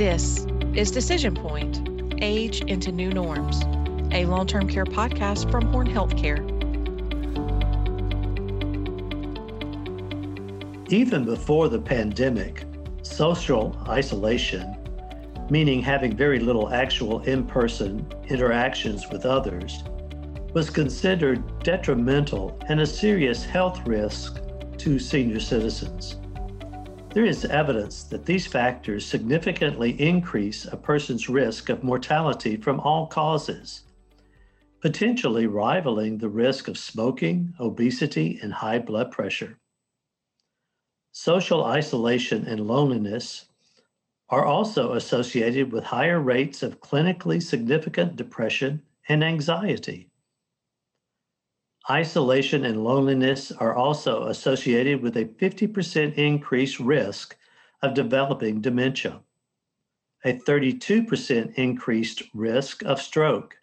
This is Decision Point Age into New Norms, a long term care podcast from Horne Healthcare. Even before the pandemic, social isolation, meaning having very little actual in person interactions with others, was considered detrimental and a serious health risk to senior citizens. There is evidence that these factors significantly increase a person's risk of mortality from all causes, potentially rivaling the risk of smoking, obesity, and high blood pressure. Social isolation and loneliness are also associated with higher rates of clinically significant depression and anxiety. Isolation and loneliness are also associated with a 50% increased risk of developing dementia, a 32% increased risk of stroke,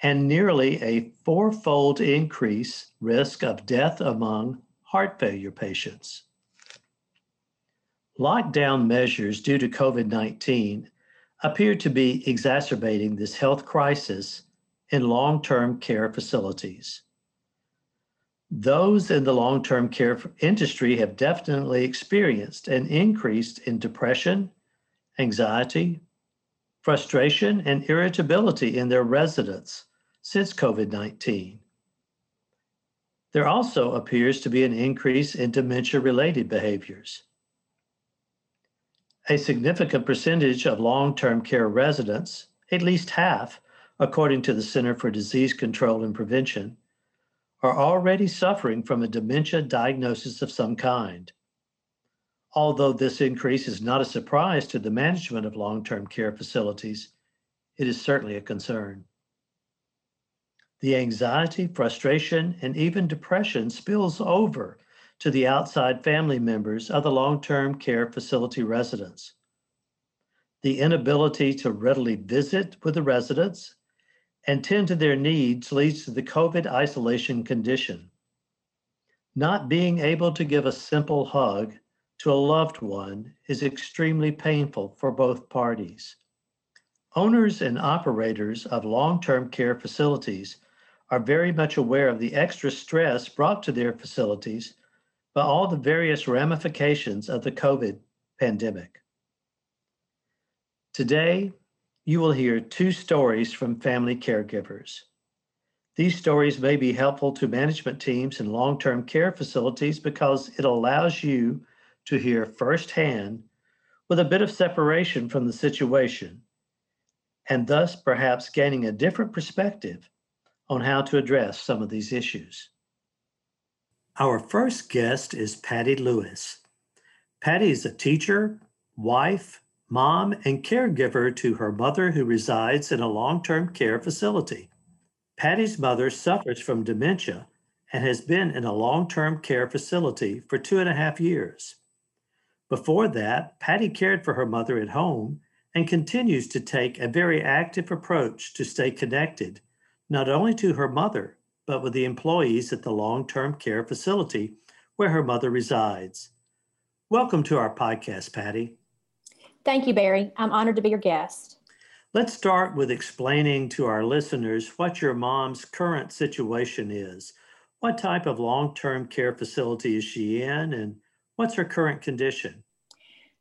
and nearly a fourfold increase risk of death among heart failure patients. Lockdown measures due to COVID 19 appear to be exacerbating this health crisis in long term care facilities. Those in the long term care industry have definitely experienced an increase in depression, anxiety, frustration, and irritability in their residents since COVID 19. There also appears to be an increase in dementia related behaviors. A significant percentage of long term care residents, at least half, according to the Center for Disease Control and Prevention, are already suffering from a dementia diagnosis of some kind. Although this increase is not a surprise to the management of long term care facilities, it is certainly a concern. The anxiety, frustration, and even depression spills over to the outside family members of the long term care facility residents. The inability to readily visit with the residents and tend to their needs leads to the COVID isolation condition. Not being able to give a simple hug to a loved one is extremely painful for both parties. Owners and operators of long term care facilities are very much aware of the extra stress brought to their facilities by all the various ramifications of the COVID pandemic. Today, you will hear two stories from family caregivers. These stories may be helpful to management teams and long term care facilities because it allows you to hear firsthand with a bit of separation from the situation, and thus perhaps gaining a different perspective on how to address some of these issues. Our first guest is Patty Lewis. Patty is a teacher, wife, mom, and caregiver to her mother who resides in a long term care facility. Patty's mother suffers from dementia and has been in a long term care facility for two and a half years. Before that, Patty cared for her mother at home and continues to take a very active approach to stay connected, not only to her mother, but with the employees at the long term care facility where her mother resides. Welcome to our podcast, Patty. Thank you, Barry. I'm honored to be your guest. Let's start with explaining to our listeners what your mom's current situation is. What type of long term care facility is she in, and what's her current condition?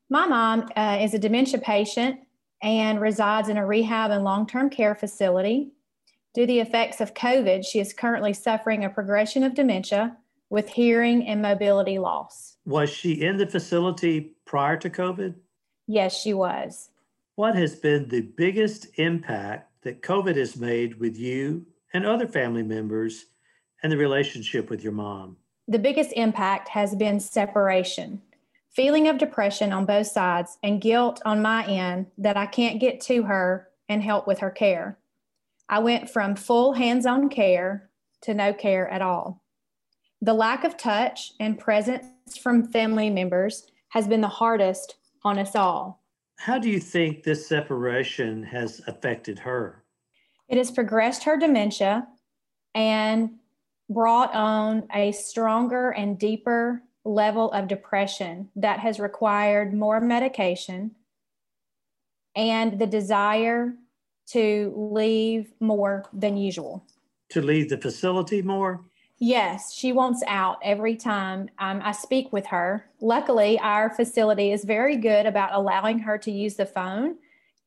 My mom uh, is a dementia patient and resides in a rehab and long term care facility. Due to the effects of COVID, she is currently suffering a progression of dementia with hearing and mobility loss. Was she in the facility prior to COVID? Yes, she was. What has been the biggest impact that COVID has made with you and other family members and the relationship with your mom? The biggest impact has been separation, feeling of depression on both sides, and guilt on my end that I can't get to her and help with her care. I went from full hands on care to no care at all. The lack of touch and presence from family members has been the hardest on us all. How do you think this separation has affected her? It has progressed her dementia and brought on a stronger and deeper level of depression that has required more medication, and the desire to leave more than usual. To leave the facility more? Yes, she wants out every time um, I speak with her. Luckily, our facility is very good about allowing her to use the phone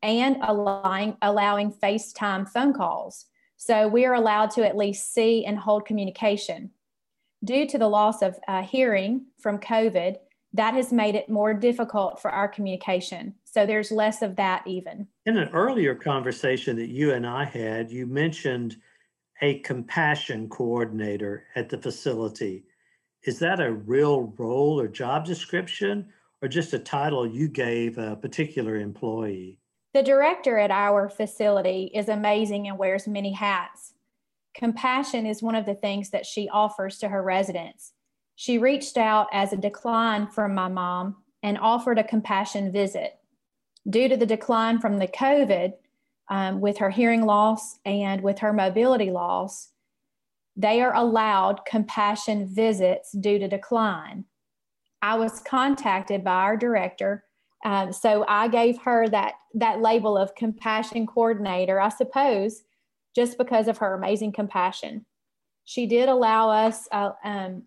and allowing, allowing FaceTime phone calls. So we are allowed to at least see and hold communication. Due to the loss of uh, hearing from COVID, that has made it more difficult for our communication. So there's less of that even. In an earlier conversation that you and I had, you mentioned a compassion coordinator at the facility. Is that a real role or job description or just a title you gave a particular employee? The director at our facility is amazing and wears many hats. Compassion is one of the things that she offers to her residents. She reached out as a decline from my mom and offered a compassion visit. Due to the decline from the COVID, um, with her hearing loss and with her mobility loss, they are allowed compassion visits due to decline. I was contacted by our director, uh, so I gave her that that label of compassion coordinator. I suppose just because of her amazing compassion, she did allow us uh, um,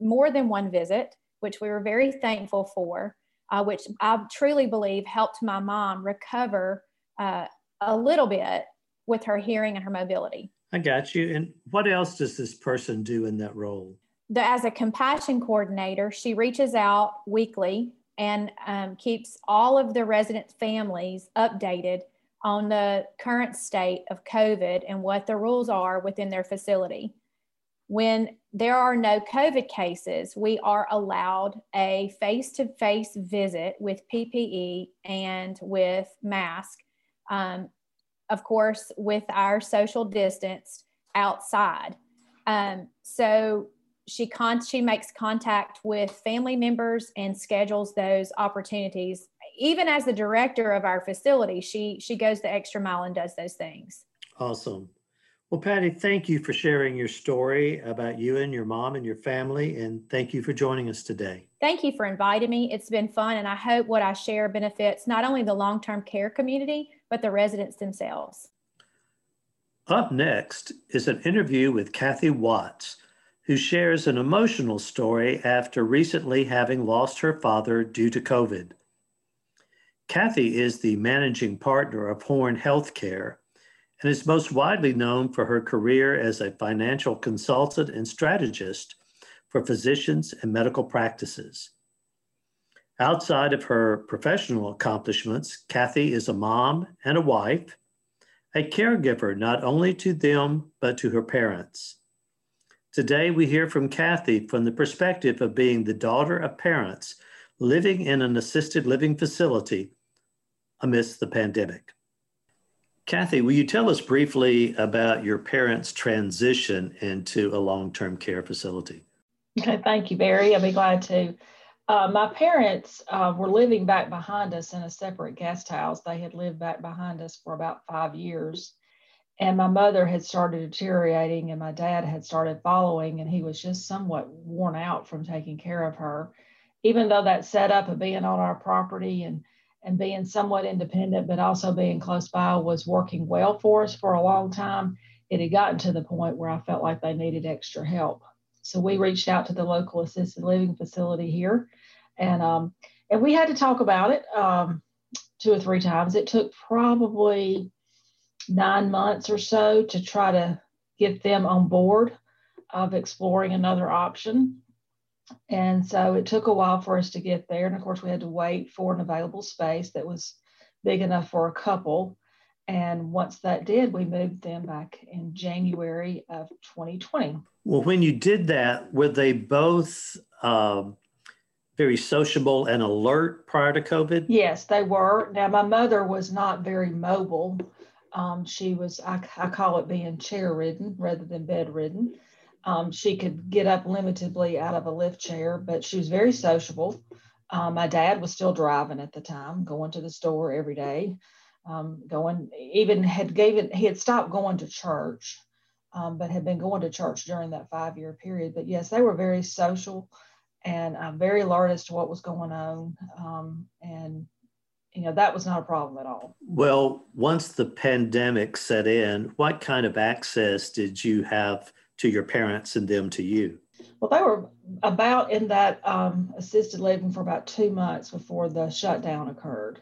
more than one visit, which we were very thankful for. Uh, which I truly believe helped my mom recover uh, a little bit with her hearing and her mobility. I got you. And what else does this person do in that role? The, as a compassion coordinator, she reaches out weekly and um, keeps all of the resident families updated on the current state of COVID and what the rules are within their facility. When there are no COVID cases, we are allowed a face to face visit with PPE and with mask um, of course, with our social distance outside. Um, so she con- she makes contact with family members and schedules those opportunities. Even as the director of our facility, she she goes the extra mile and does those things. Awesome. Well, Patty, thank you for sharing your story about you and your mom and your family, and thank you for joining us today. Thank you for inviting me. It's been fun, and I hope what I share benefits not only the long term care community, but the residents themselves. Up next is an interview with Kathy Watts, who shares an emotional story after recently having lost her father due to COVID. Kathy is the managing partner of Horne Healthcare and is most widely known for her career as a financial consultant and strategist for physicians and medical practices. Outside of her professional accomplishments, Kathy is a mom and a wife, a caregiver not only to them, but to her parents. Today, we hear from Kathy from the perspective of being the daughter of parents living in an assisted living facility amidst the pandemic. Kathy, will you tell us briefly about your parents' transition into a long term care facility? Okay, thank you, Barry. I'll be glad to. Uh, my parents uh, were living back behind us in a separate guest house. They had lived back behind us for about five years. And my mother had started deteriorating, and my dad had started following, and he was just somewhat worn out from taking care of her. Even though that setup of being on our property and and being somewhat independent, but also being close by was working well for us for a long time. It had gotten to the point where I felt like they needed extra help. So we reached out to the local assisted living facility here, and um, and we had to talk about it um, two or three times. It took probably nine months or so to try to get them on board of exploring another option. And so it took a while for us to get there. And of course, we had to wait for an available space that was big enough for a couple. And once that did, we moved them back in January of 2020. Well, when you did that, were they both um, very sociable and alert prior to COVID? Yes, they were. Now, my mother was not very mobile. Um, she was, I, I, call it being chair ridden rather than bedridden. Um, she could get up limitedly out of a lift chair, but she was very sociable. Um, my dad was still driving at the time, going to the store every day um, going, even had given, he had stopped going to church, um, but had been going to church during that five year period. But yes, they were very social and uh, very alert as to what was going on. Um, and you know, that was not a problem at all. Well, once the pandemic set in, what kind of access did you have to your parents and them to you? Well, they were about in that um, assisted living for about two months before the shutdown occurred.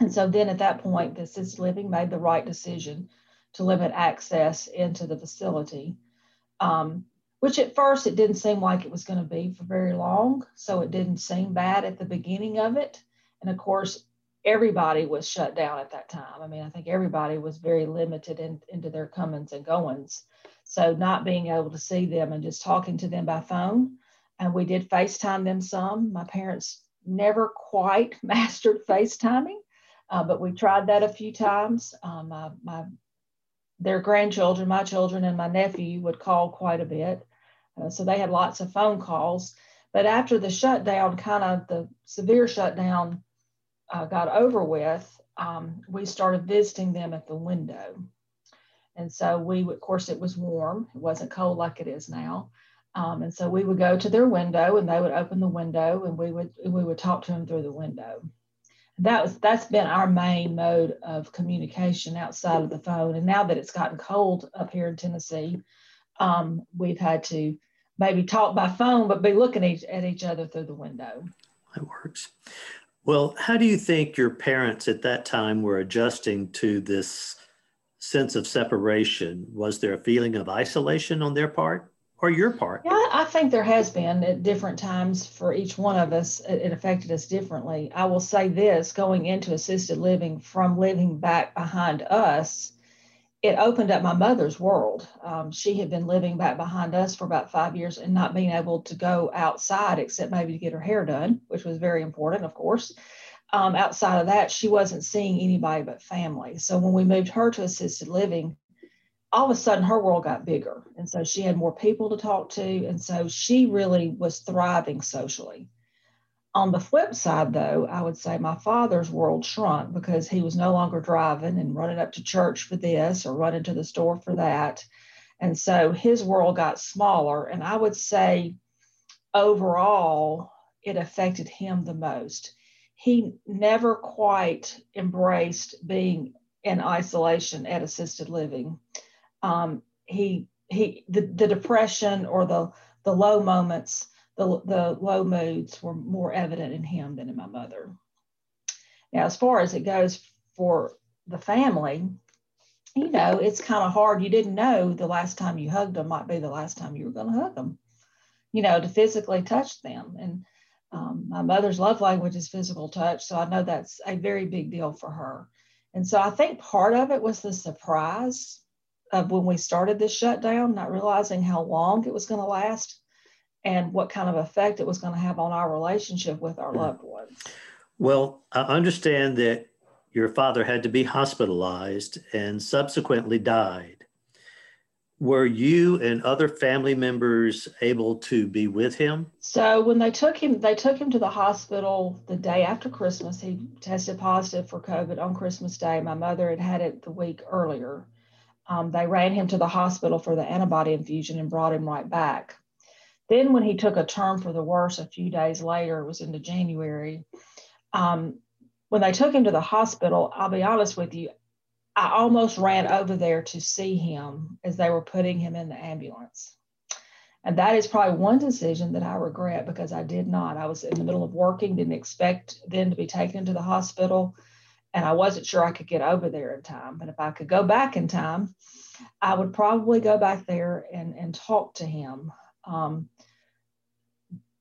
And so then at that point, the assisted living made the right decision to limit access into the facility, um, which at first it didn't seem like it was going to be for very long. So it didn't seem bad at the beginning of it. And of course, everybody was shut down at that time. I mean, I think everybody was very limited in, into their comings and goings. So not being able to see them and just talking to them by phone. And we did FaceTime them some. My parents never quite mastered FaceTiming, uh, but we tried that a few times. Um, my, my, their grandchildren, my children, and my nephew would call quite a bit. Uh, so they had lots of phone calls. But after the shutdown, kind of the severe shutdown, uh, got over with, um, we started visiting them at the window. And so we, of course, it was warm. It wasn't cold like it is now. Um, and so we would go to their window and they would open the window and we would, we would talk to them through the window. That was, that's been our main mode of communication outside of the phone. And now that it's gotten cold up here in Tennessee, um, we've had to maybe talk by phone, but be looking at each other through the window. That works. Well, how do you think your parents at that time were adjusting to this sense of separation? Was there a feeling of isolation on their part or your part? Yeah, I think there has been at different times for each one of us. It affected us differently. I will say this going into assisted living from living back behind us, it opened up my mother's world. Um, she had been living back behind us for about five years and not being able to go outside except maybe to get her hair done, which was very important, of course. Um, outside of that, she wasn't seeing anybody but family. So when we moved her to assisted living, all of a sudden her world got bigger. And so she had more people to talk to. And so she really was thriving socially. On the flip side, though, I would say my father's world shrunk because he was no longer driving and running up to church for this or running to the store for that. And so his world got smaller. And I would say overall, it affected him the most. He never quite embraced being in isolation at assisted living. Um, he he the, the depression or the the low moments the, the low moods were more evident in him than in my mother. Now, as far as it goes for the family, you know, it's kind of hard. You didn't know the last time you hugged them might be the last time you were going to hug them, you know, to physically touch them. And um, my mother's love language is physical touch. So I know that's a very big deal for her. And so I think part of it was the surprise of when we started this shutdown, not realizing how long it was going to last and what kind of effect it was going to have on our relationship with our mm-hmm. loved ones. Well, I understand that your father had to be hospitalized and subsequently died. Were you and other family members able to be with him? So when they took him, they took him to the hospital the day after Christmas. He tested positive for COVID on Christmas Day. My mother had had it the week earlier. Um, they ran him to the hospital for the antibody infusion and brought him right back. Then, when he took a turn for the worse a few days later, it was into January. Um, when they took him to the hospital, I'll be honest with you, I almost ran over there to see him as they were putting him in the ambulance. And that is probably one decision that I regret because I did not. I was in the middle of working, didn't expect then to be taken to the hospital, and I wasn't sure I could get over there in time. But if I could go back in time, I would probably go back there and, and talk to him. Um,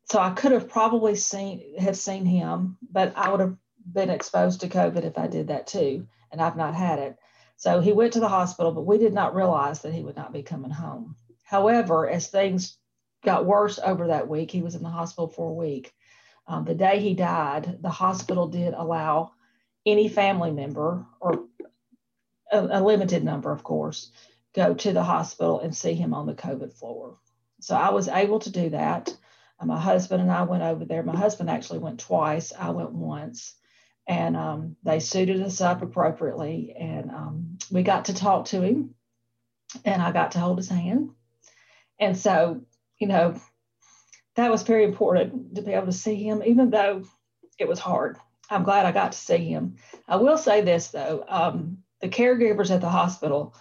so I could have probably seen have seen him, but I would have been exposed to COVID if I did that too, and I've not had it. So he went to the hospital, but we did not realize that he would not be coming home. However, as things got worse over that week, he was in the hospital for a week. Um, the day he died, the hospital did allow any family member or a, a limited number, of course, go to the hospital and see him on the COVID floor. So I was able to do that. Uh, my husband and I went over there. My husband actually went twice. I went once. And um, they suited us up appropriately. And um, we got to talk to him. And I got to hold his hand. And so, you know, that was very important to be able to see him, even though it was hard. I'm glad I got to see him. I will say this though um, the caregivers at the hospital,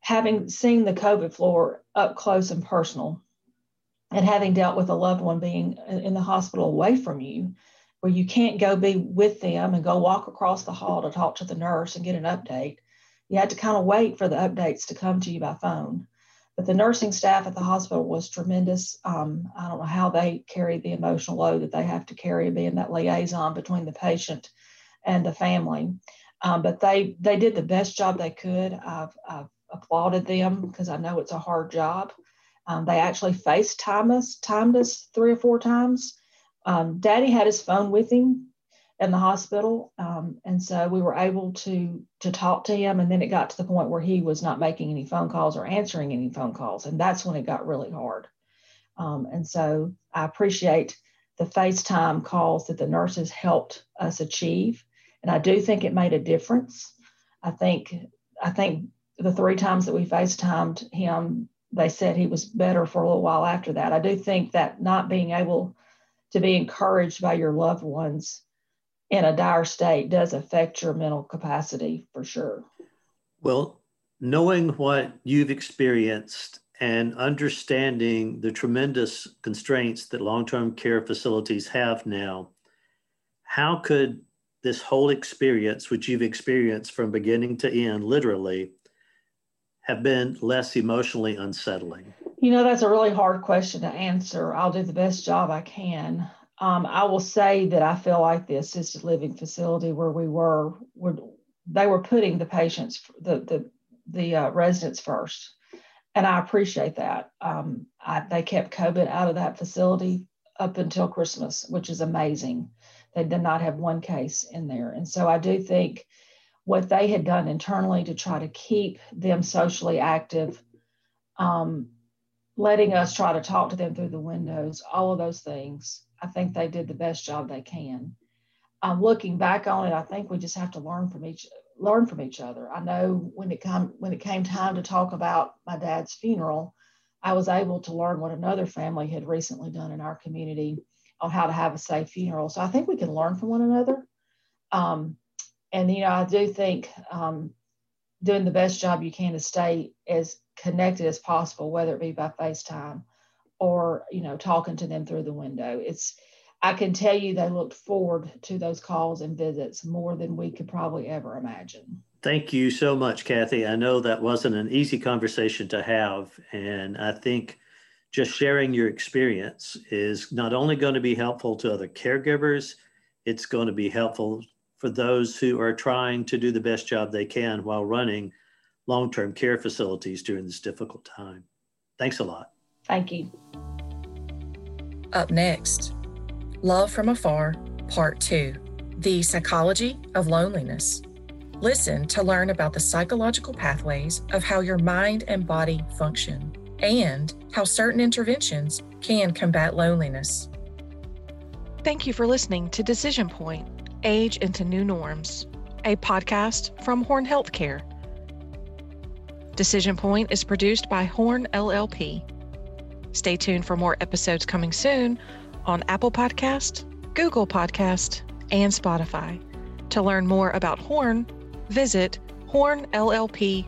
having seen the COVID floor up close and personal, and having dealt with a loved one being in the hospital away from you, where you can't go be with them and go walk across the hall to talk to the nurse and get an update. You had to kind of wait for the updates to come to you by phone. But the nursing staff at the hospital was tremendous. Um, I don't know how they carry the emotional load that they have to carry, being that liaison between the patient and the family. Um, but they they did the best job they could. I've, I've applauded them because I know it's a hard job. Um, they actually FaceTime us, timed us three or four times. Um, Daddy had his phone with him in the hospital. Um, and so we were able to to talk to him. And then it got to the point where he was not making any phone calls or answering any phone calls. And that's when it got really hard. Um, and so I appreciate the FaceTime calls that the nurses helped us achieve. And I do think it made a difference. I think I think the three times that we FaceTimed him, they said he was better for a little while after that. I do think that not being able to be encouraged by your loved ones in a dire state does affect your mental capacity for sure. Well, knowing what you've experienced and understanding the tremendous constraints that long term care facilities have now, how could this whole experience, which you've experienced from beginning to end, literally, have been less emotionally unsettling? You know, that's a really hard question to answer. I'll do the best job I can. Um, I will say that I feel like the assisted living facility where we were, were they were putting the patients, the the the uh, residents first, and I appreciate that. Um, I, they kept COVID out of that facility up until Christmas, which is amazing. They did not have one case in there, and so I do think what they had done internally to try to keep them socially active, um, letting us try to talk to them through the windows, all of those things I think they did the best job they can. Um, looking back on it, I think we just have to learn from each learn from each other. I know when it come when it came time to talk about my dad's funeral, I was able to learn what another family had recently done in our community on how to have a safe funeral. So I think we can learn from one another. Um, and you know, I do think um, doing the best job you can to stay as connected as possible, whether it be by FaceTime or you know talking to them through the window. It's i can tell you they looked forward to those calls and visits more than we could probably ever imagine. Thank you so much kathy. I know that wasn't an easy conversation to have and i think just sharing your experience is not only going to be helpful to other caregivers it's going to be helpful for those who are trying to do the best job they can while running long-term care facilities during this difficult time. Thanks a lot Thank you. Up next, Love from Afar, Part 2 The Psychology of Loneliness. Listen to learn about the psychological pathways of how your mind and body function and how certain interventions can combat loneliness. Thank you for listening to Decision Point Age into New Norms, a podcast from Horne Healthcare. Decision Point is produced by Horne LLP Stay tuned for more episodes coming soon on Apple Podcast, Google Podcast, and Spotify. To learn more about Horne, visit hornellp.com.